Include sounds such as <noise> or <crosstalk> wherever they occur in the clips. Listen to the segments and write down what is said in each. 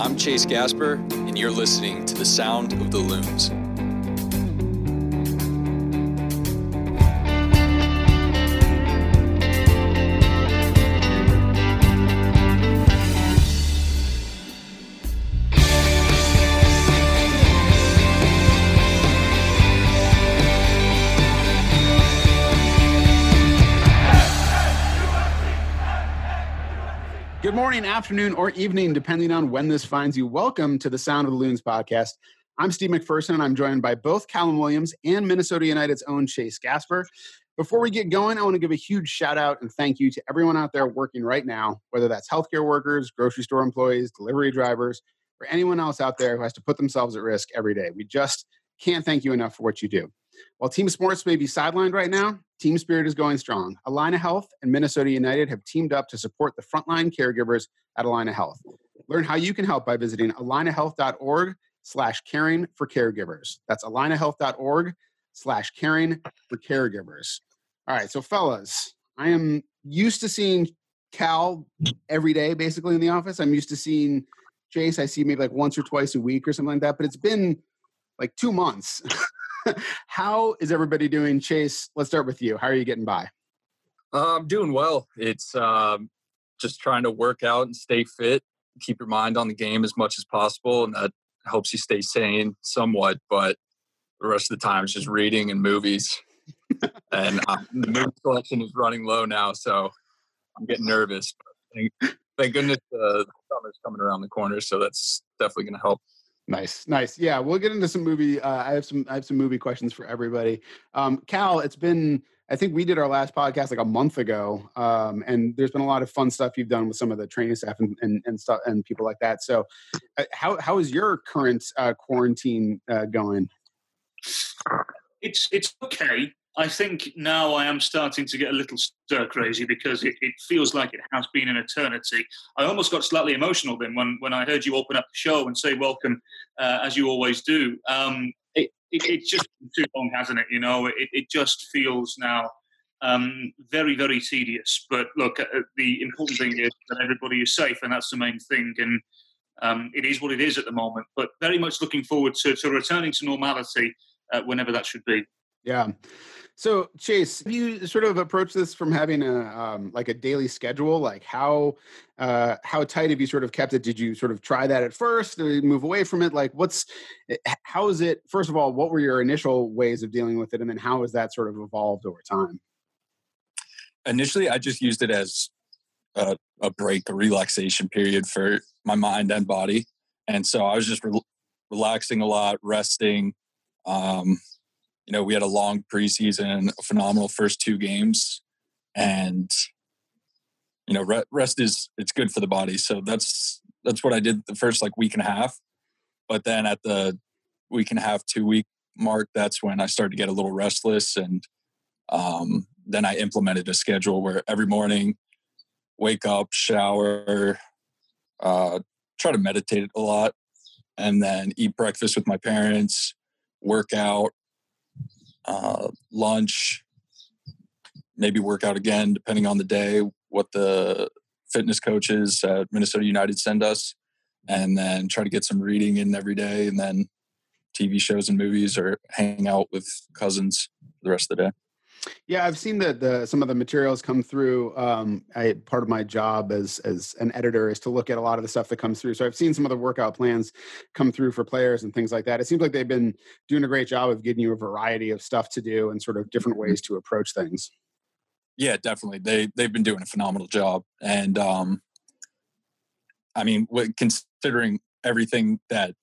I'm Chase Gasper, and you're listening to the Sound of the Loons. Morning, afternoon, or evening, depending on when this finds you. Welcome to the Sound of the Loons podcast. I'm Steve McPherson, and I'm joined by both Callum Williams and Minnesota United's own Chase Gasper. Before we get going, I want to give a huge shout out and thank you to everyone out there working right now, whether that's healthcare workers, grocery store employees, delivery drivers, or anyone else out there who has to put themselves at risk every day. We just can't thank you enough for what you do. While team sports may be sidelined right now, team spirit is going strong. Allina Health and Minnesota United have teamed up to support the frontline caregivers at Allina Health. Learn how you can help by visiting allinahealth.org slash caring for caregivers. That's allinahealth.org slash caring for caregivers. All right, so fellas, I am used to seeing Cal every day basically in the office. I'm used to seeing Chase. I see maybe like once or twice a week or something like that, but it's been like two months <laughs> <laughs> How is everybody doing? Chase, let's start with you. How are you getting by? Uh, I'm doing well. It's um, just trying to work out and stay fit, keep your mind on the game as much as possible, and that helps you stay sane somewhat. But the rest of the time, it's just reading and movies. <laughs> and uh, the movie selection is running low now, so I'm getting nervous. Thank, thank, goodness uh, the summer's coming around the corner, so that's definitely going to help. Nice, nice. Yeah, we'll get into some movie. Uh, I have some. I have some movie questions for everybody. Um, Cal, it's been. I think we did our last podcast like a month ago, um, and there's been a lot of fun stuff you've done with some of the training staff and and, and stuff and people like that. So, uh, how how is your current uh, quarantine uh, going? It's it's okay. I think now I am starting to get a little stir crazy because it, it, feels like it has been an eternity. I almost got slightly emotional then when, when I heard you open up the show and say welcome, uh, as you always do. Um, it, it, it's just too long, hasn't it? You know, it, it just feels now um, very, very tedious. But look, uh, the important thing is that everybody is safe, and that's the main thing. And um, it is what it is at the moment. But very much looking forward to, to returning to normality uh, whenever that should be. Yeah. So Chase, you sort of approach this from having a um, like a daily schedule? Like how uh, how tight have you sort of kept it? Did you sort of try that at first? Or move away from it? Like what's eh, how is it? First of all, what were your initial ways of dealing with it, and then how has that sort of evolved over time? Initially, I just used it as a, a break, a relaxation period for my mind and body, and so I was just re- relaxing a lot, resting. Um, you know, we had a long preseason, a phenomenal first two games, and you know, rest is it's good for the body. So that's that's what I did the first like week and a half. But then at the week and a half, two week mark, that's when I started to get a little restless, and um, then I implemented a schedule where every morning, wake up, shower, uh, try to meditate a lot, and then eat breakfast with my parents, work out, uh, lunch, maybe work out again, depending on the day, what the fitness coaches at Minnesota United send us, and then try to get some reading in every day, and then TV shows and movies or hang out with cousins the rest of the day. Yeah, I've seen that the some of the materials come through. Um, I part of my job as as an editor is to look at a lot of the stuff that comes through. So I've seen some of the workout plans come through for players and things like that. It seems like they've been doing a great job of giving you a variety of stuff to do and sort of different mm-hmm. ways to approach things. Yeah, definitely. They they've been doing a phenomenal job, and um, I mean, considering everything that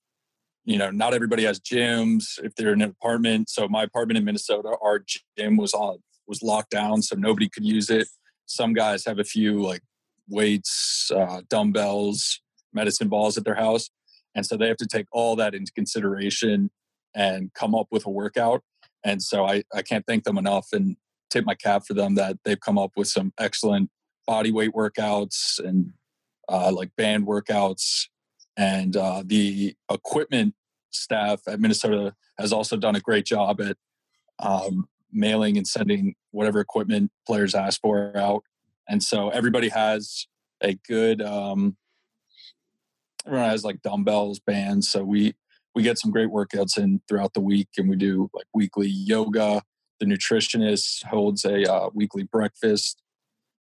you know, not everybody has gyms if they're in an apartment. So my apartment in Minnesota, our gym was on was locked down, so nobody could use it. Some guys have a few like weights, uh, dumbbells, medicine balls at their house, and so they have to take all that into consideration and come up with a workout. And so I, I can't thank them enough and tip my cap for them that they've come up with some excellent body weight workouts and uh, like band workouts and uh, the equipment staff at Minnesota has also done a great job at um, mailing and sending whatever equipment players ask for out. And so everybody has a good um, everyone has like dumbbells, bands. So we we get some great workouts in throughout the week, and we do like weekly yoga. The nutritionist holds a uh, weekly breakfast,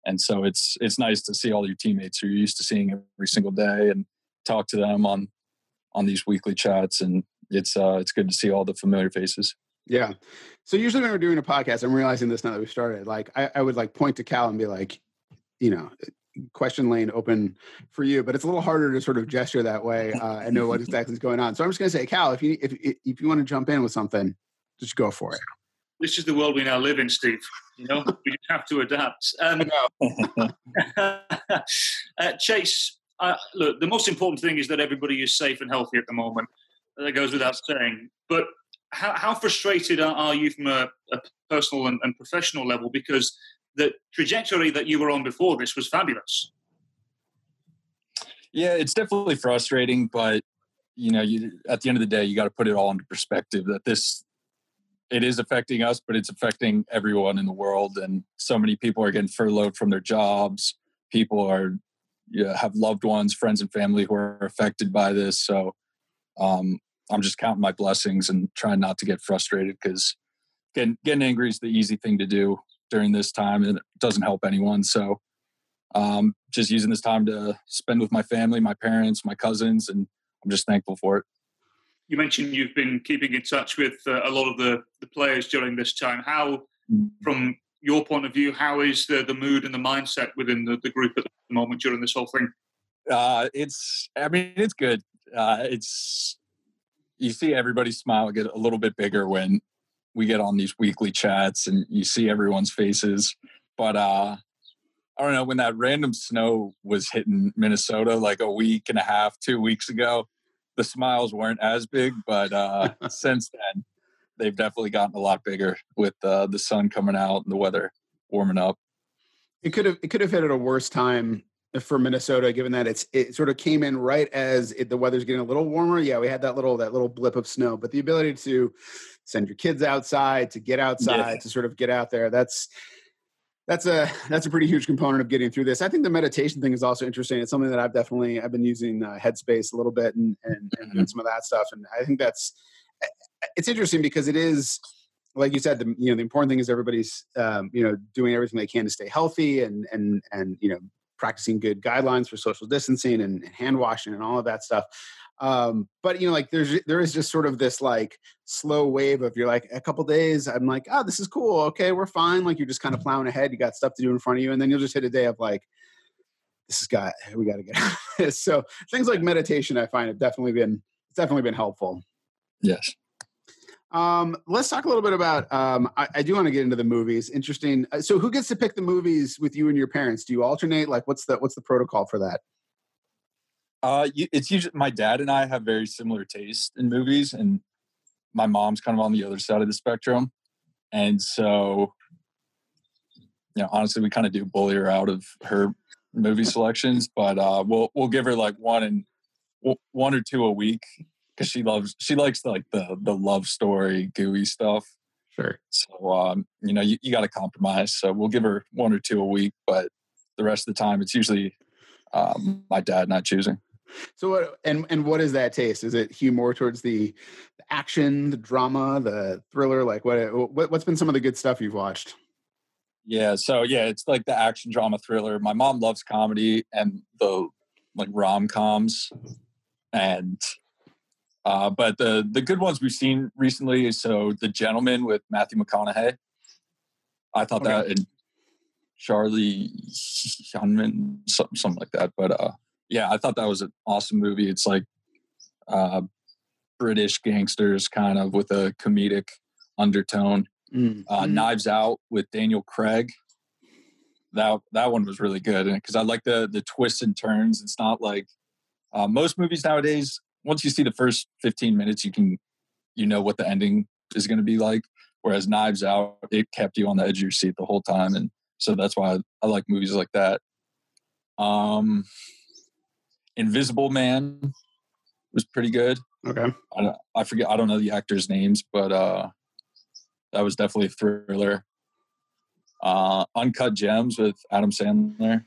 and so it's it's nice to see all your teammates who you're used to seeing every single day and talk to them on on these weekly chats. And it's uh, it's good to see all the familiar faces. Yeah. So usually when we're doing a podcast, I'm realizing this now that we've started. Like I, I would like point to Cal and be like, you know, question lane open for you, but it's a little harder to sort of gesture that way uh, and know what <laughs> exactly is going on. So I'm just going to say, Cal, if you if if you want to jump in with something, just go for it. This is the world we now live in, Steve. You know, we just have to adapt. Um, <laughs> uh, Chase, look, the most important thing is that everybody is safe and healthy at the moment. That goes without saying. But how, how frustrated are, are, you from a, a personal and, and professional level? Because the trajectory that you were on before this was fabulous. Yeah, it's definitely frustrating, but you know, you at the end of the day, you got to put it all into perspective that this it is affecting us, but it's affecting everyone in the world, and so many people are getting furloughed from their jobs. People are you have loved ones, friends, and family who are affected by this. So um, I'm just counting my blessings and trying not to get frustrated because getting getting angry is the easy thing to do during this time and it doesn't help anyone. So um, just using this time to spend with my family, my parents, my cousins, and I'm just thankful for it. You mentioned you've been keeping in touch with uh, a lot of the, the players during this time. How, mm. from your point of view, how is the, the mood and the mindset within the, the group at the moment during this whole thing? Uh, it's, I mean, it's good. Uh, it's, you see everybody smile get a little bit bigger when we get on these weekly chats and you see everyone's faces. But uh, I don't know when that random snow was hitting Minnesota like a week and a half, two weeks ago. The smiles weren't as big, but uh, <laughs> since then they've definitely gotten a lot bigger with uh, the sun coming out and the weather warming up. It could have it could have hit at a worse time for Minnesota, given that it's it sort of came in right as it, the weather's getting a little warmer. Yeah, we had that little that little blip of snow, but the ability to send your kids outside, to get outside, yeah. to sort of get out there, that's that's a <laughs> that's a pretty huge component of getting through this. I think the meditation thing is also interesting. It's something that I've definitely I've been using uh, Headspace a little bit and and, and mm-hmm. some of that stuff, and I think that's it's interesting because it is like you said, the you know the important thing is everybody's um, you know doing everything they can to stay healthy and and and you know practicing good guidelines for social distancing and, and hand washing and all of that stuff. Um, but you know, like there's there is just sort of this like slow wave of you're like a couple days. I'm like, oh, this is cool. Okay, we're fine. Like you're just kind of plowing ahead. You got stuff to do in front of you, and then you'll just hit a day of like, this has got we got to get out of <laughs> this. So things like meditation, I find have definitely been it's definitely been helpful. Yes. Um, let's talk a little bit about. Um, I, I, do want to get into the movies. Interesting. Uh, so, who gets to pick the movies with you and your parents? Do you alternate? Like, what's the what's the protocol for that? Uh, it's usually my dad and I have very similar taste in movies, and my mom's kind of on the other side of the spectrum, and so, you know, honestly, we kind of do bully her out of her movie selections, but uh, we'll we'll give her like one and one or two a week because she loves she likes the, like the the love story gooey stuff. Sure. So um, you know you, you got to compromise. So we'll give her one or two a week, but the rest of the time it's usually um, my dad not choosing. So what and and what is that taste? Is it hue more towards the, the action, the drama, the thriller? Like what, what what's been some of the good stuff you've watched? Yeah, so yeah, it's like the action drama thriller. My mom loves comedy and the like rom coms, and uh, but the the good ones we've seen recently, is so The Gentleman with Matthew McConaughey. I thought okay. that and Charlie Hunnam, something, something like that. But uh, yeah, I thought that was an awesome movie. It's like uh, British gangsters, kind of with a comedic undertone. Mm-hmm. Uh, Knives Out with Daniel Craig. That that one was really good, because I like the the twists and turns. It's not like uh, most movies nowadays once you see the first 15 minutes, you can, you know what the ending is going to be like. Whereas Knives Out, it kept you on the edge of your seat the whole time, and so that's why I, I like movies like that. Um, Invisible Man was pretty good. Okay, I, I forget. I don't know the actors' names, but uh, that was definitely a thriller. Uh, Uncut Gems with Adam Sandler.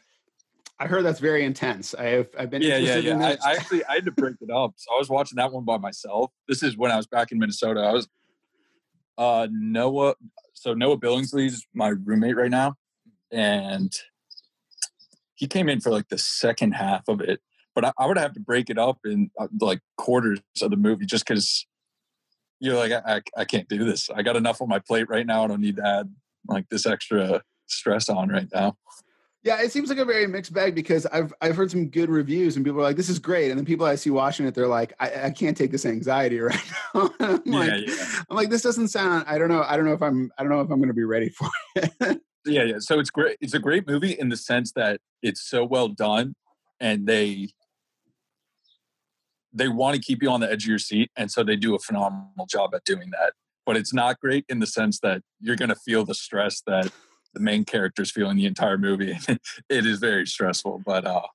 I heard that's very intense. I have I've been Yeah, yeah, interested in yeah. I. I actually I had to break it up. So I was watching that one by myself. This is when I was back in Minnesota. I was uh Noah. So Noah Billingsley's my roommate right now, and he came in for like the second half of it. But I, I would have to break it up in uh, like quarters of the movie just because you're like I, I I can't do this. I got enough on my plate right now. I don't need to add like this extra stress on right now. Yeah, it seems like a very mixed bag because I've I've heard some good reviews and people are like, "This is great," and then people I see watching it, they're like, "I, I can't take this anxiety <laughs> right now." <laughs> I'm like, yeah, yeah. I'm like, this doesn't sound. I don't know. I don't know if I'm. I don't know if I'm going to be ready <laughs> for it. yeah yeah so it's great it's a great movie in the sense that it's so well done and they they want to keep you on the edge of your seat and so they do a phenomenal job at doing that but it's not great in the sense that you're going to feel the stress that the main characters feeling the entire movie. <laughs> It is very stressful but uh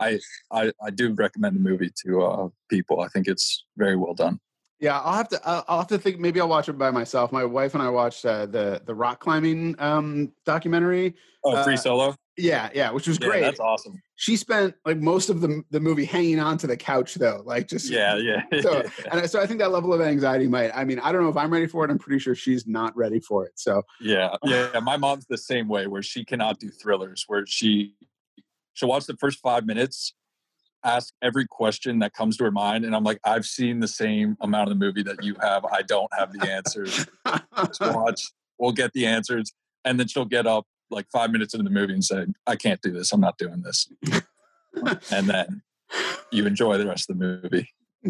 I, I i do recommend the movie to uh people. I think it's very well done yeah, I'll have to. I'll, I'll have to think. Maybe I'll watch it by myself. My wife and I watched uh, the the rock climbing um, documentary. oh free Uh, solo Yeah, yeah, which was yeah, great. that's awesome She spent like most of the the movie hanging onto the couch though, like just yeah yeah <laughs> So, and I- so I think that level of anxiety might. I mean, I don't know if I'm ready for it. I'm pretty sure she's not ready for it. So Yeah, yeah. My mom's the same way, where she cannot do thrillers. Where she she'll watch the first five minutes, ask every question that comes to her mind, and I'm like, I've seen the same amount of the movie that you have. I don't have the answers. Just <laughs> watch. We'll get the answers, and then she'll get up like five minutes into the movie and say, "I can't do this. I'm not doing this." <laughs> and then you enjoy the rest of the movie.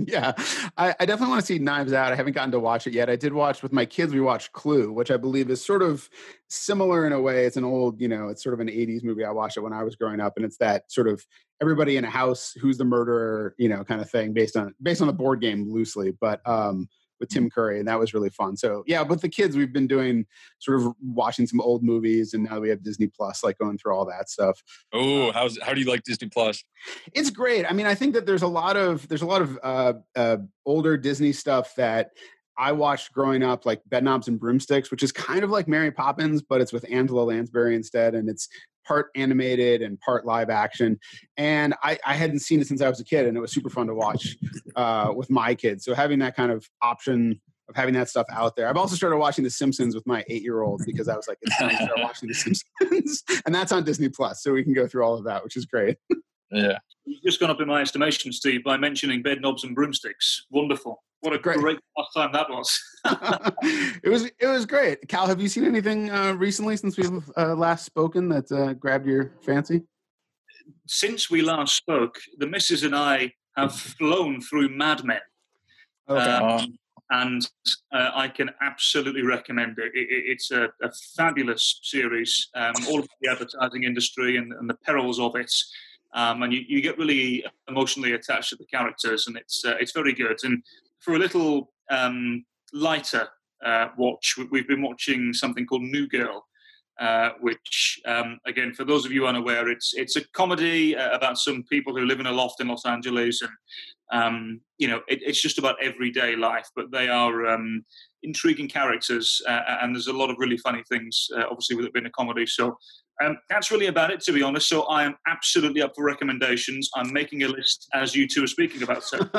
Yeah, I, I definitely want to see Knives Out. I haven't gotten to watch it yet. I did watch with my kids. We watched Clue, which I believe is sort of similar in a way. It's an old, you know, it's sort of an '80s movie. I watched it when I was growing up, and it's that sort of everybody in a house who's the murderer, you know, kind of thing, based on based on the board game loosely, but um, with Tim Curry, and that was really fun. So yeah, with the kids, we've been doing sort of watching some old movies, and now we have Disney Plus, like going through all that stuff. Oh, how's how do you like Disney Plus? It's great. I mean, I think that there's a lot of there's a lot of uh, uh, older Disney stuff that I watched growing up, like Bedknobs and Broomsticks, which is kind of like Mary Poppins, but it's with Angela Lansbury instead, and it's part animated and part live action. And I, I hadn't seen it since I was a kid, and it was super fun to watch uh, with my kids. So having that kind of option of having that stuff out there. I've also started watching The Simpsons with my eight year old because I was like, it's time to start <laughs> watching The Simpsons, <laughs> and that's on Disney Plus, so we can go through all of that, which is great. <laughs> Yeah, You've just gone up in my estimation, Steve, by mentioning bed knobs and broomsticks. Wonderful. What a Great. great, time that was. <laughs> <laughs> it was it was great. Cal, have you seen anything uh, recently since we've uh, last spoken that uh, grabbed your fancy? Since we last spoke, the missus and I have flown through Mad Men. Okay. Um, Um, and uh, I can absolutely recommend it. it, it it's a, a fabulous series, um, all about the advertising industry and, and the perils of it. Um, and you, you get really emotionally attached to the characters, and it's uh, it's very good. And for a little um, lighter uh, watch, we- we've been watching something called New Girl, uh, which um, again, for those of you unaware, it's it's a comedy uh, about some people who live in a loft in Los Angeles, and um, you know, it, it's just about everyday life. But they are um, intriguing characters, uh, and there's a lot of really funny things. Uh, obviously, with it being a comedy, so. Um, that's really about it, to be honest. So I am absolutely up for recommendations. I'm making a list as you two are speaking about. So <laughs>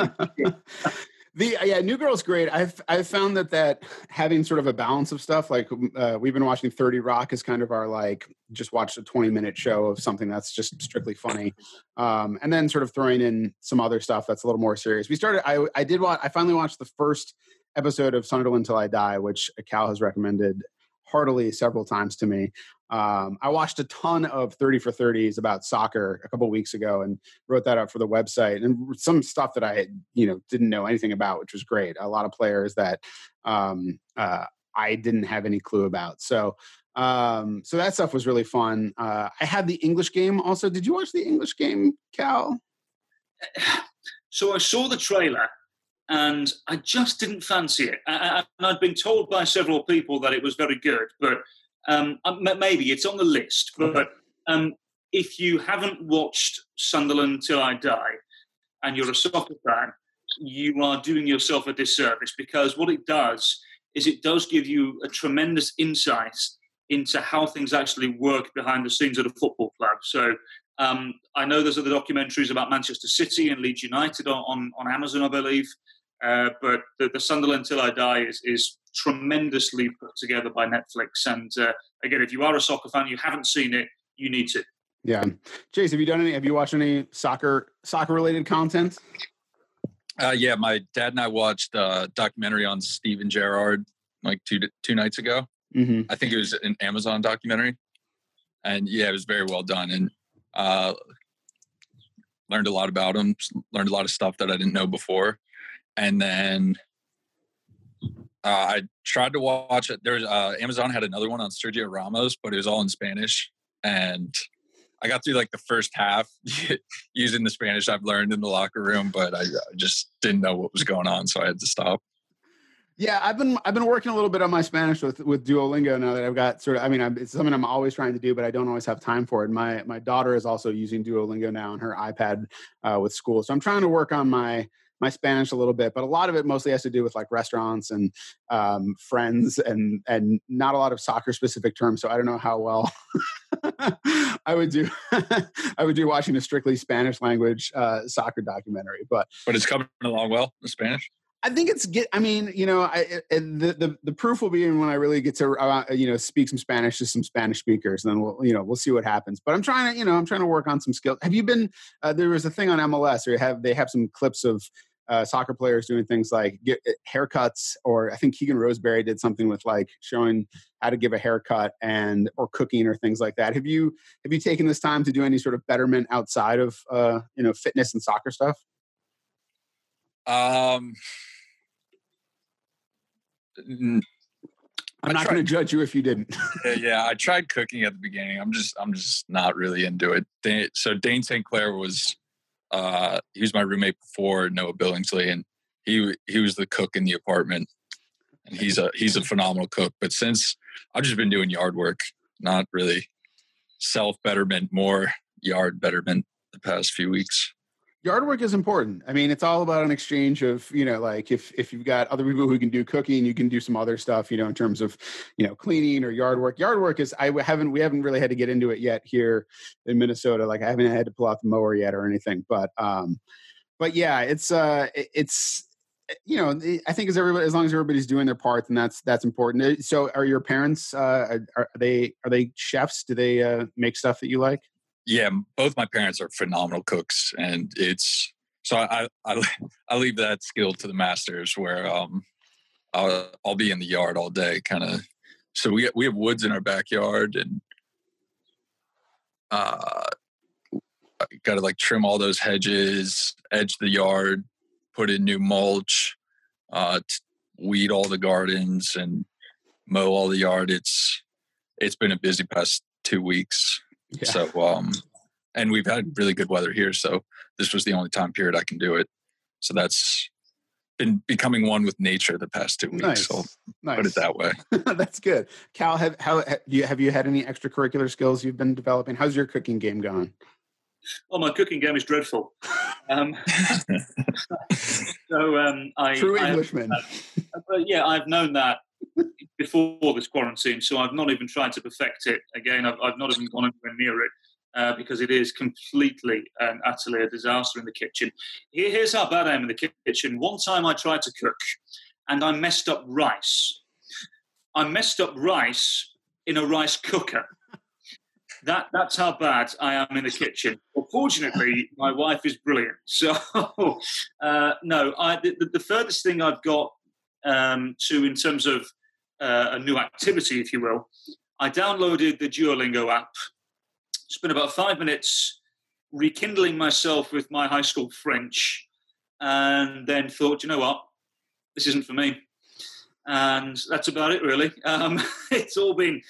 the yeah, New Girl's great. I've I've found that that having sort of a balance of stuff, like uh, we've been watching Thirty Rock, is kind of our like just watch a twenty minute show of something that's just strictly funny, um, and then sort of throwing in some other stuff that's a little more serious. We started. I I did watch. I finally watched the first episode of Sunderland Till I Die, which Cal has recommended heartily several times to me. Um, I watched a ton of 30 for 30s about soccer a couple weeks ago and wrote that up for the website and some stuff that I, you know, didn't know anything about, which was great. A lot of players that um, uh, I didn't have any clue about. So, um, so that stuff was really fun. Uh, I had the English game also. Did you watch the English game, Cal? <sighs> So I saw the trailer and I just didn't fancy it. And I'd been told by several people that it was very good, but um, maybe it's on the list. But um, if you haven't watched Sunderland Till I Die and you're a soccer fan, you are doing yourself a disservice because what it does is it does give you a tremendous insight into how things actually work behind the scenes at a football club. So Um, I know there's other documentaries about Manchester City and Leeds United on, on, on Amazon, I believe. Uh, but the, the, Sunderland Till I Die is, is tremendously put together by Netflix. And uh, again, if you are a soccer fan, you haven't seen it, you need to. Yeah, Chase, have you done any? Have you watched any soccer soccer related content? Uh, yeah, my dad and I watched a documentary on Steven Gerrard like two two nights ago. Mm-hmm. I think it was an Amazon documentary, and yeah, it was very well done and uh, learned a lot about him. Learned a lot of stuff that I didn't know before, and then uh, I tried to watch it. There's uh, Amazon had another one on Sergio Ramos, but it was all in Spanish, and I got through like the first half <laughs> using the Spanish I've learned in the locker room, but I, I just didn't know what was going on, so I had to stop. Yeah, I've been I've been working a little bit on my Spanish with with Duolingo now that I've got sort of. I mean, I'm, it's something I'm always trying to do, but I don't always have time for it. My my daughter is also using Duolingo now on her iPad uh, with school, so I'm trying to work on my my Spanish a little bit, but a lot of it mostly has to do with like restaurants and um, friends and and not a lot of soccer specific terms. So I don't know how well <laughs> I would do. <laughs> I would do watching a strictly Spanish language uh, soccer documentary, but but it's coming along well the Spanish. I think it's get. I mean, you know, I, the, the the proof will be in when I really get to uh, you know speak some Spanish to some Spanish speakers, and then we'll you know we'll see what happens. But I'm trying to you know I'm trying to work on some skills. Have you been? Uh, there was a thing on MLS, or have they have some clips of uh, soccer players doing things like get uh, haircuts, or I think Keegan Rosenberry did something with like showing how to give a haircut and or cooking or things like that. Have you have you taken this time to do any sort of betterment outside of uh, you know fitness and soccer stuff? Um. I'm not going to judge you if you didn't. <laughs> yeah, yeah, I tried cooking at the beginning. I'm just, I'm just not really into it. so Dayne St. Clair was uh, he was my roommate before Noah Billingsley, and he he was the cook in the apartment. And he's a he's a phenomenal cook. But since I've just been doing yard work, not really self betterment, more yard betterment the past few weeks yard work is important. I mean, it's all about an exchange of, you know, like if if you've got other people who can do cooking, you can do some other stuff, you know, in terms of, you know, cleaning or yard work. Yard work is I haven't we haven't really had to get into it yet here in Minnesota. Like I haven't had to pull out the mower yet or anything, but um but yeah, it's uh it's you know, I think as everybody, as long as everybody's doing their part, then that's that's important. Uh, so, are your parents uh, are, they are they chefs? Do they uh, make stuff that you like? Yeah, both my parents are phenomenal cooks, and it's so I I, <laughs> I leave that skill to the masters where um I'll I'll be in the yard all day, kind of. So we we have woods in our backyard, and uh, got to like trim all those hedges, edge the yard, put in new mulch, uh, weed all the gardens, and mow all the yard. It's it's been a busy past two weeks. Yeah. So, um, and we've had really good weather here. So this was the only time period I can do it. So that's been becoming one with nature the past two weeks. Nice. So nice. put it that way. <laughs> that's good. Cal, have how have you, have you had any extracurricular skills you've been developing? How's your cooking game going? Oh, my cooking game is dreadful. Um, <laughs> so um, I true Englishman. Uh, but yeah, I've known that before this quarantine, so I've not even tried to perfect it. Again, I've, I've not even gone anywhere near it. Uh, because it is completely and utterly a disaster in the kitchen. Here, here's how bad I am in the kitchen. One time I tried to cook and I messed up rice. I messed up rice in a rice cooker. That, that's how bad I am in the kitchen. Well, fortunately, my wife is brilliant. <laughs> So, uh, no, I, the, the, furthest thing I've got um, to in terms of uh, a new activity, if you will, I downloaded the Duolingo app. Spent about five minutes rekindling myself with my high school French, and then thought, you know what, this isn't for me. And that's about it, really. <laughs> Um, it's all been,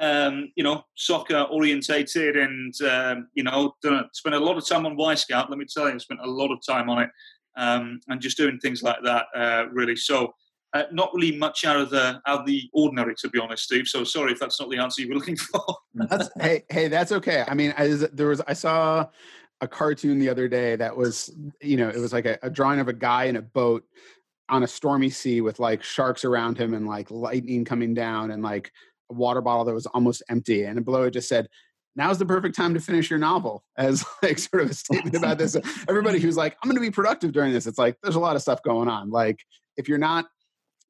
um, you know, soccer orientated, and um, you know, spent a lot of time on Wyscout. Let me tell you, I spent a lot of time on it, um, and just doing things like that, uh, really. So uh, not really much out of the out of the ordinary, to be honest, Steve. So sorry if that's not the answer you were <laughs> looking for. that's, hey, hey, that's okay. I mean, there was I saw a cartoon the other day that was, you know, it was like a, a drawing of a guy in a boat on a stormy sea with like sharks around him and like lightning coming down and like a water bottle that was almost empty, and below it just said, now's the perfect time to finish your novel <laughs> as like sort of a statement about this everybody who's like i'm going to be productive during this it's like there's a lot of stuff going on like if you're not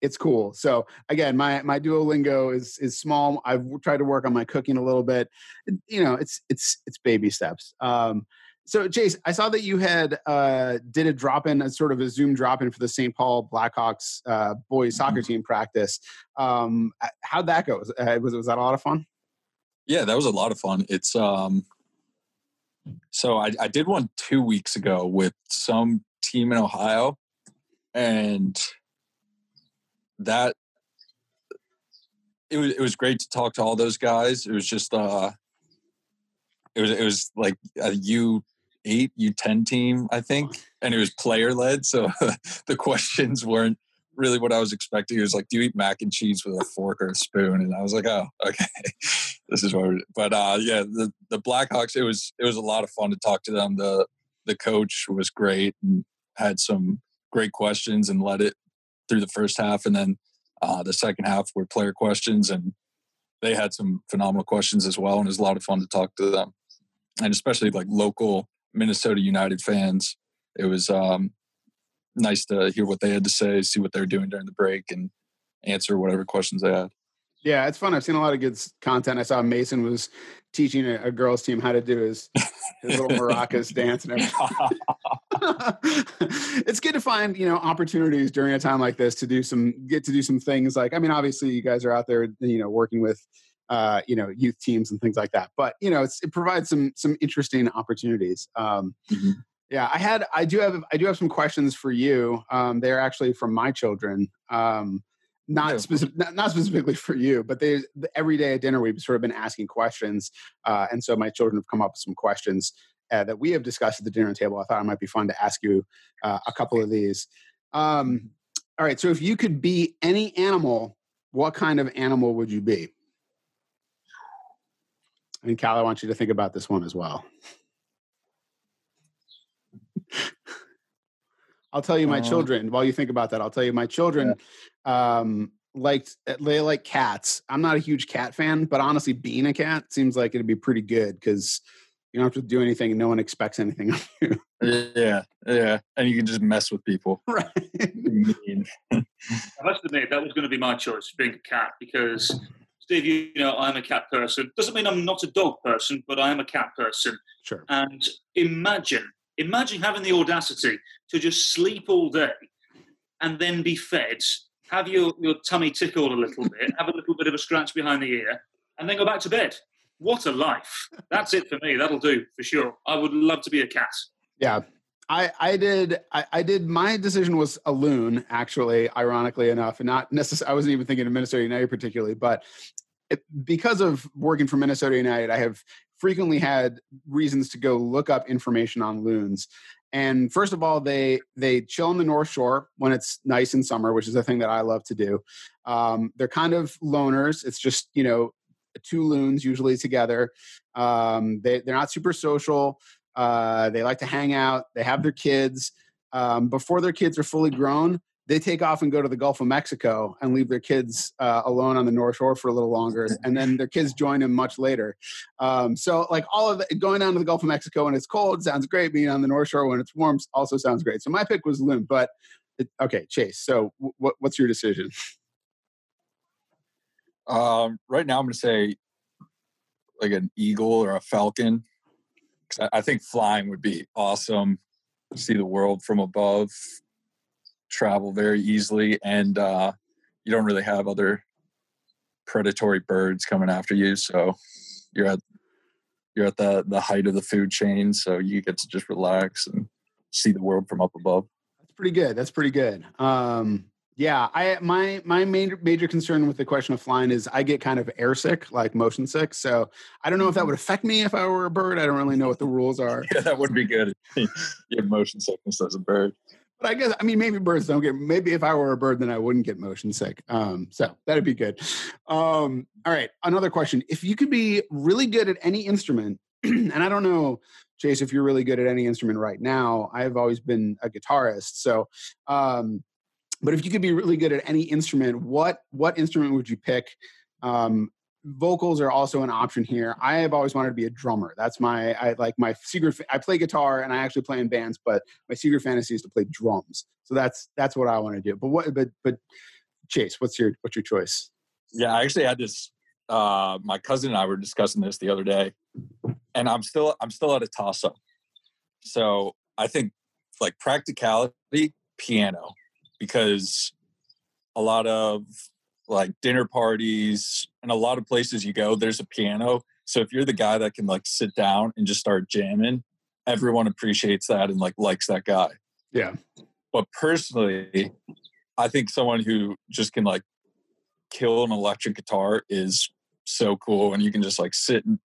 it's cool so again my my duolingo is is small i've tried to work on my cooking a little bit you know it's it's it's baby steps um so Chase, I saw that you had uh, did a drop in, a sort of a Zoom drop in for the St. Paul Blackhawks uh, boys soccer mm-hmm. team practice. Um, how'd that go? Was, uh, was was that a lot of fun? Yeah, that was a lot of fun. It's um, so I, I did one two weeks ago with some team in Ohio, and that it was it was great to talk to all those guys. It was just uh, it was it was like a U eight U ten team, I think, and it was player led. So <laughs> the questions weren't really what I was expecting. It was like, do you eat mac and cheese with a fork or a spoon? And I was like, oh, <laughs> okay, this is what. But uh, yeah, the the Blackhawks. It was it was a lot of fun to talk to them. The the coach was great and had some great questions and led it through the first half, and then uh, the second half were player questions and they had some phenomenal questions as well and it was a lot of fun to talk to them and especially like local Minnesota United fans. It was um, nice to hear what they had to say, see what they were doing during the break, and answer whatever questions they had. Yeah, it's fun. I've seen a lot of good content. I saw Mason was teaching a, a girls team how to do his his little <laughs> maracas dance and everything. <laughs> it's good to find you know opportunities during a time like this to do some get to do some things like I mean obviously you guys are out there you know working with uh, you know youth teams and things like that. But you know, it provides some some interesting opportunities. Um, mm-hmm. Yeah, I had I do have I do have some questions for you. Um, they're actually from my children. Um, not, yeah. specific, not, not, specifically for you, but they every day at dinner we've sort of been asking questions, uh, and so my children have come up with some questions uh, that we have discussed at the dinner table. I thought it might be fun to ask you uh, a couple of these. Um, all right, so if you could be any animal, what kind of animal would you be? And Cal, I want you to think about this one as well. I'll tell you, my uh, children. While you think about that, I'll tell you, my children yeah. um, liked they like cats. I'm not a huge cat fan, but honestly, being a cat seems like it'd be pretty good because you don't have to do anything, and no one expects anything <laughs> of you. Yeah, yeah, and you can just mess with people. <laughs> Right. I must admit that was going to be my choice, being a cat, because Steve, you know, I'm a cat person. Doesn't mean I'm not a dog person, but I am a cat person. Sure. And imagine, imagine having the audacity to just sleep all day and then be fed, have your, your tummy tickled a little bit, have a little bit of a scratch behind the ear, and then go back to bed. What a life. That's it for me. That'll do for sure. I would love to be a cat. Yeah, I, I did I, I, did my decision was a loon actually ironically enough and not necessarily I wasn't even thinking of Minnesota United particularly but it, because of working for Minnesota United I have frequently had reasons to go look up information on loons. And first of all they they chill on the North Shore when it's nice in summer which is a thing that I love to do. Um, they're kind of loners. It's just you know two loons usually together. Um, they, they're not super social. Uh, they like to hang out. They have their kids. Um, before their kids are fully grown, they take off and go to the Gulf of Mexico and leave their kids uh, alone on the North Shore for a little longer, <laughs> and then their kids join them much later. Um, so, like all of it, going down to the Gulf of Mexico when it's cold sounds great. Being on the North Shore when it's warm also sounds great. So my pick was loon, but it, okay, Chase. So w- what's your decision? Um, right now, I'm going to say like an eagle or a falcon. I think flying would be awesome. See the world from above, travel very easily, and uh, you don't really have other predatory birds coming after you. So you're at you're at the the height of the food chain, so you get to just relax and see the world from up above. That's pretty good. That's pretty good. Um, yeah, I my my major major concern with the question of flying is I get kind of airsick, like motion sick. So I don't know if that mm-hmm. would affect me if I were a bird. I don't really know what the rules are. <laughs> Yeah, that would be good. <laughs> you have motion sickness as a bird. But I guess I mean maybe birds don't get. Maybe if I were a bird, then I wouldn't get motion sick. Um, so that'd be good. Um, all right, another question: If you could be really good at any instrument, <clears throat> and I don't know, Chase, if you're really good at any instrument right now. I've always been a guitarist, so. Um, but if you could be really good at any instrument, what what instrument would you pick? Um, vocals are also an option here. I have always wanted to be a drummer. That's my I like my secret. I play guitar and I actually play in bands, but my secret fantasy is to play drums. So that's that's what I want to do. But what? But but Chase, what's your what's your choice? Yeah, I actually had this. Uh, my cousin and I were discussing this the other day, and I'm still I'm still at a toss up. So I think like practicality, piano, because a lot of like dinner parties and a lot of places you go, there's a piano. So if you're the guy that can like sit down and just start jamming, everyone appreciates that and like likes that guy. Yeah. But personally, I think someone who just can like kill an electric guitar is so cool. And you can just like sit and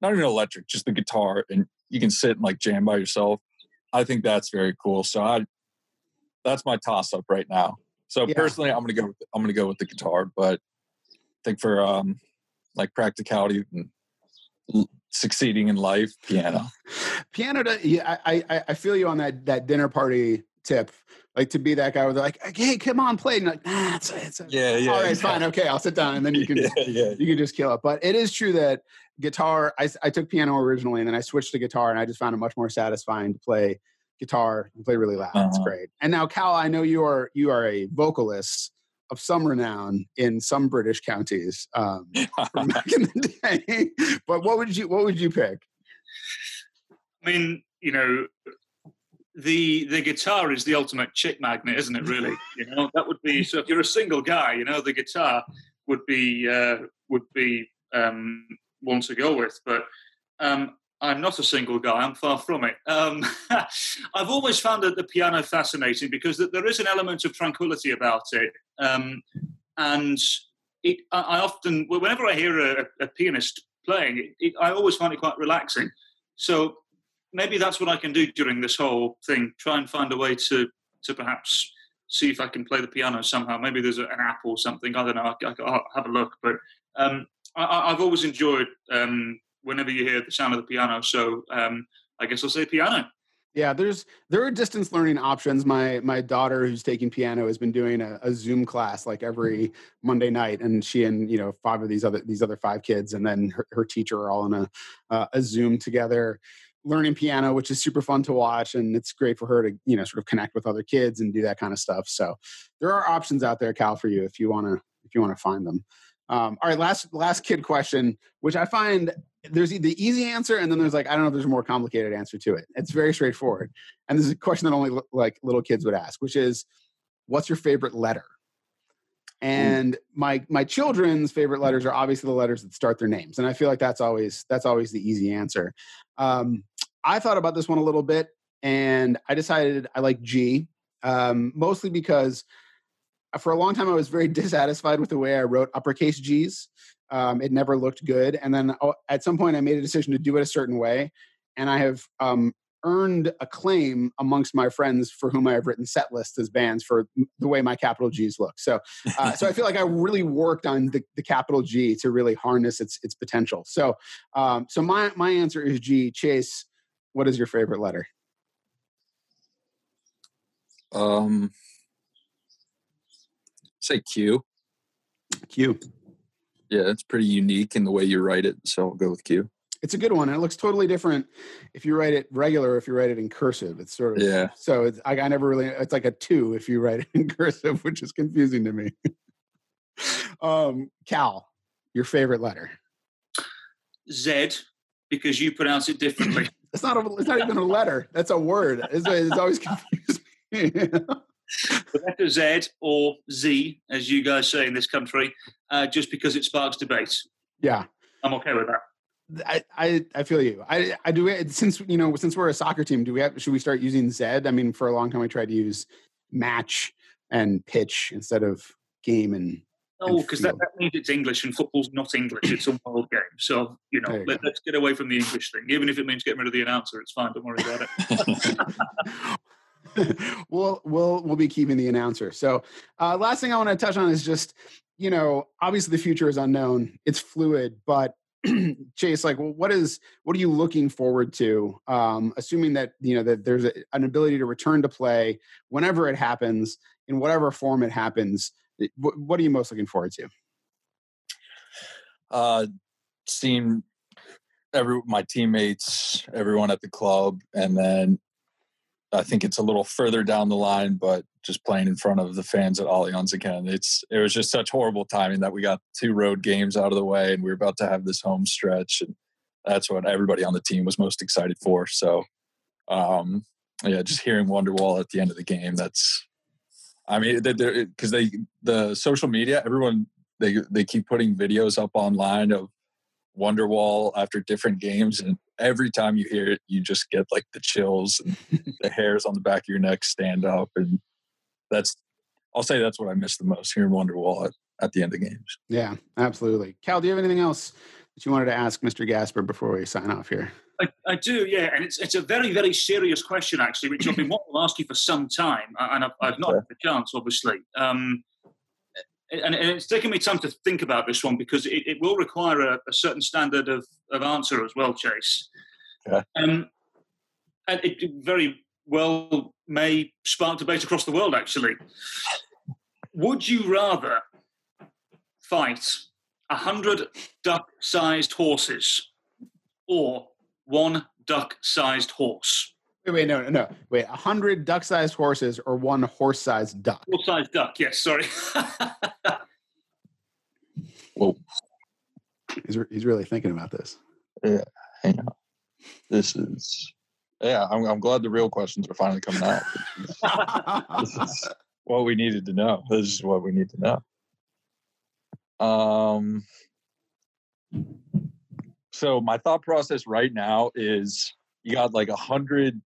not even electric, just the guitar, and you can sit and like jam by yourself. I think that's very cool. So I that's my toss up right now. So yeah. personally, I'm gonna go. With, I'm gonna go with the guitar, but I think for um, like practicality and succeeding in life, piano. <laughs> Piano. yeah, I, I I feel you on that that dinner party tip. Like to be that guy where they're like, "Hey, come on, play." And like, nah, it's, it's yeah, yeah. All right, yeah. fine, okay, I'll sit down, and then you <laughs> can yeah, yeah. you can just kill it. But it is true that guitar. I I took piano originally, and then I switched to guitar, and I just found it much more satisfying to play guitar and play really loud. Uh-huh. It's great. And now, Cal, I know you are you are a vocalist of some renown in some British counties um, from <laughs> back in the day. <laughs> But what would you what would you pick? I mean, you know, the the guitar is the ultimate chick magnet, isn't it? Really, <laughs> you know, that would be so. If you're a single guy, you know, the guitar would be uh, would be um, one to go with. But um, I'm not a single guy. I'm far from it. Um, <laughs> I've always found the piano fascinating because there is an element of tranquility about it, um, and it, I often, whenever I hear a, a pianist playing, it, it, I always find it quite relaxing. So maybe that's what I can do during this whole thing. Try and find a way to to perhaps see if I can play the piano somehow. Maybe there's an app or something. I don't know. I, will have a look. But um, I, have always enjoyed um, whenever you hear the sound of the piano. So um, I guess I'll say piano. Yeah, there's there are distance learning options. My my daughter who's taking piano has been doing a, a, Zoom class like every Monday night, and she and you know five of these other these other five kids, and then her, her teacher are all in a uh, a Zoom together learning piano, which is super fun to watch, and it's great for her to you know sort of connect with other kids and do that kind of stuff. So there are options out there, Cal, for you if you want to if you want to find them. Um, all right, last last kid question, which I find there's the easy answer, and then there's like I don't know if there's a more complicated answer to it. It's very straightforward, and this is a question that only like little kids would ask, which is, "What's your favorite letter?" And my my children's favorite letters are obviously the letters that start their names, and I feel like that's always that's always the easy answer. Um, I thought about this one a little bit, and I decided I like G, um, mostly because for a long time I was very <laughs> dissatisfied with the way I wrote uppercase G's. Um, it never looked good, and then oh, at some point I made a decision to do it a certain way, and I have um, earned acclaim amongst my friends for whom I have written set lists as bands for the way my capital G's look. So, uh, so I feel like I really worked on the, the, capital G to really harness its its potential. So, um, so my my answer is G. Chase, what is your favorite letter? Um, say Q. Q. Yeah, it's pretty unique in the way you write it, so I'll go with Q. It's a good one, and it looks totally different if you write it regular. If you write it in cursive, it's sort of yeah. So it's I, I never really. It's like a two if you write it in <laughs> cursive, which is confusing to me. <laughs> um, Cal, your favorite letter? Z, because you pronounce it differently. <clears throat> it's not a. It's not even a letter. That's a word. It's, it's always confusing. <laughs> the letter Z or Z, as you guys say in this country, uh, just because it sparks debate. Yeah, I'm okay with that. I, I, I feel you. I, I do since you know since we're a soccer team. Do we have? Should we start using Z? I mean, for a long time, we tried to use match and pitch instead of game and. Oh, because that, that means it's English and football's not English. It's a world game. So, you know, you let, us get away from the English thing. Even if it means getting rid of the announcer, it's fine. Don't worry about it. <laughs> <laughs> <laughs> we'll we'll we'll be keeping the announcer. So, uh, last thing I want to touch on is just you know obviously the future is unknown. It's fluid, but <clears throat> Chase, like, well, what is what are you looking forward to? Um, assuming that you know that there's a, an ability to return to play whenever it happens, in whatever form it happens. What, what are you most looking forward to? Uh, seen every my teammates, everyone at the club, and then I think it's a little further down the line, but just playing in front of the fans at Allianz again. It's it was just such horrible timing that we got two road games out of the way, and we are about to have this home stretch, and that's what everybody on the team was most excited for. So, um, yeah, just hearing Wonderwall at the end of the game. That's, I mean, because they the social media, everyone they they keep putting videos up online of Wonderwall after different games, and every time you hear it, you just get like the chills, and <laughs> the hairs on the back of your neck stand up, and that's I'll say that's what I miss the most hearing Wonderwall at, at the end of games. Yeah, absolutely. Cal, do you have anything else that you wanted to ask Mr. Gasper before we sign off here? I, I, do, yeah, and it's it's a very very serious question actually, which I've been wanting to ask you for some time, and I've, I've not had the chance, obviously. Um, and, it's taken me time to think about this one because it, it will require a, a, certain standard of, of answer as well, Chase. Yeah. Um, and it very well may spark debate across the world, actually. Would you rather fight a hundred duck-sized horses or one duck-sized horse? Wait, wait, no, no, no. Wait, a hundred duck-sized horses or one horse-sized duck? Horse-sized duck. Yes, sorry. <laughs> Whoa. He's, re- he's really thinking about this. Yeah, hang on. This is. Yeah, I'm, I'm glad the real questions are finally coming out. <laughs> this is what we needed to know. This is what we need to know. Um. So my thought process right now is you got like a hundred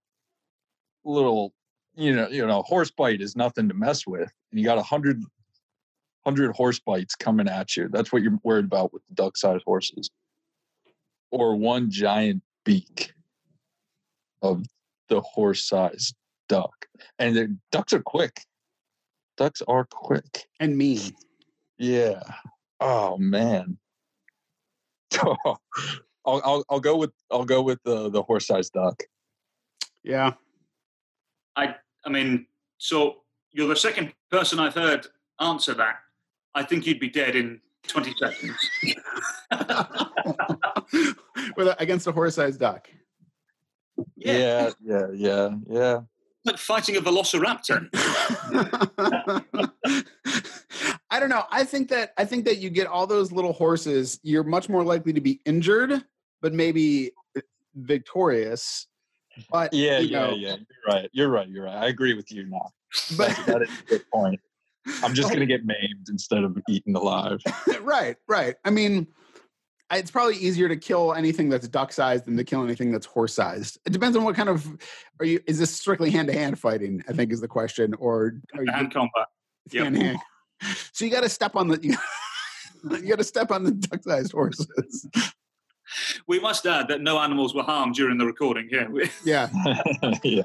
little you know you know horse bite is nothing to mess with and you got a hundred hundred horse bites coming at you. That's what you're worried about with the duck sized horses. Or one giant beak of the horse sized duck. And the ducks are quick. Ducks are quick. And mean. Yeah. Oh man. <laughs> I'll, I'll, I'll go with I'll go with the the horse sized duck. Yeah, I I mean, so you're the second person I've heard answer that. I think you'd be dead in 20 seconds. <laughs> With against a horse-sized duck. Yeah, yeah, yeah, yeah. Like fighting a velociraptor. <laughs> I don't know. I think that I think that you get all those little horses, you're much more likely to be injured, but maybe uh, victorious but yeah, yeah, know, yeah. You're right. You're right. You're right. I agree with you now. But that is a good point. I'm just <laughs> gonna get maimed instead of eaten alive. <laughs> right, right. I mean, it's probably easier to kill anything that's duck sized than to kill anything that's horse sized. It depends on what kind of are you. Is this strictly hand to hand fighting? I think is the question, or are you hand combat? Hand hand. So you got to step on the. <laughs> You, got to step on the duck sized horses we must add that no animals were harmed during the recording here. <laughs> yeah. <laughs> yeah.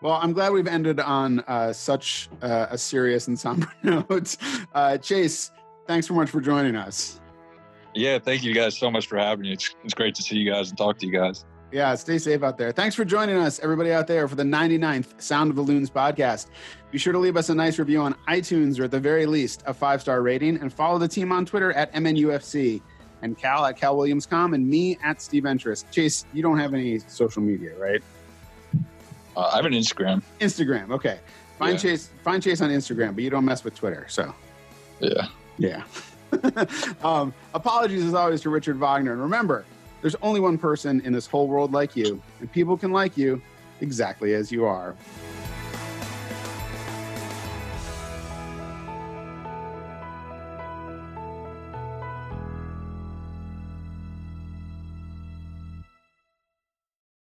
Well, I'm glad we've ended on uh, such uh, a serious and somber <laughs> note. Uh, Chase, thanks so much for joining us. Yeah, thank you guys so much for having me. It's, it's great to see you guys and talk to you guys. Yeah, stay safe out there. Thanks for joining us, everybody out there, for the 99th Sound of the Loons podcast. Be sure to leave us a nice review on iTunes or at the very least a five star rating and follow the team on Twitter at MNUFC and Cal at CalWilliamsCom, and me at Steve Entris. Chase, you don't have any social media, right? Uh, I have an Instagram. Instagram, okay. Find yeah. Chase. Find Chase on Instagram, but you don't mess with Twitter. So, yeah, yeah. <laughs> um, apologies as always to Richard Wagner, and remember, there's only one person in this whole world like you, and people can like you exactly as you are.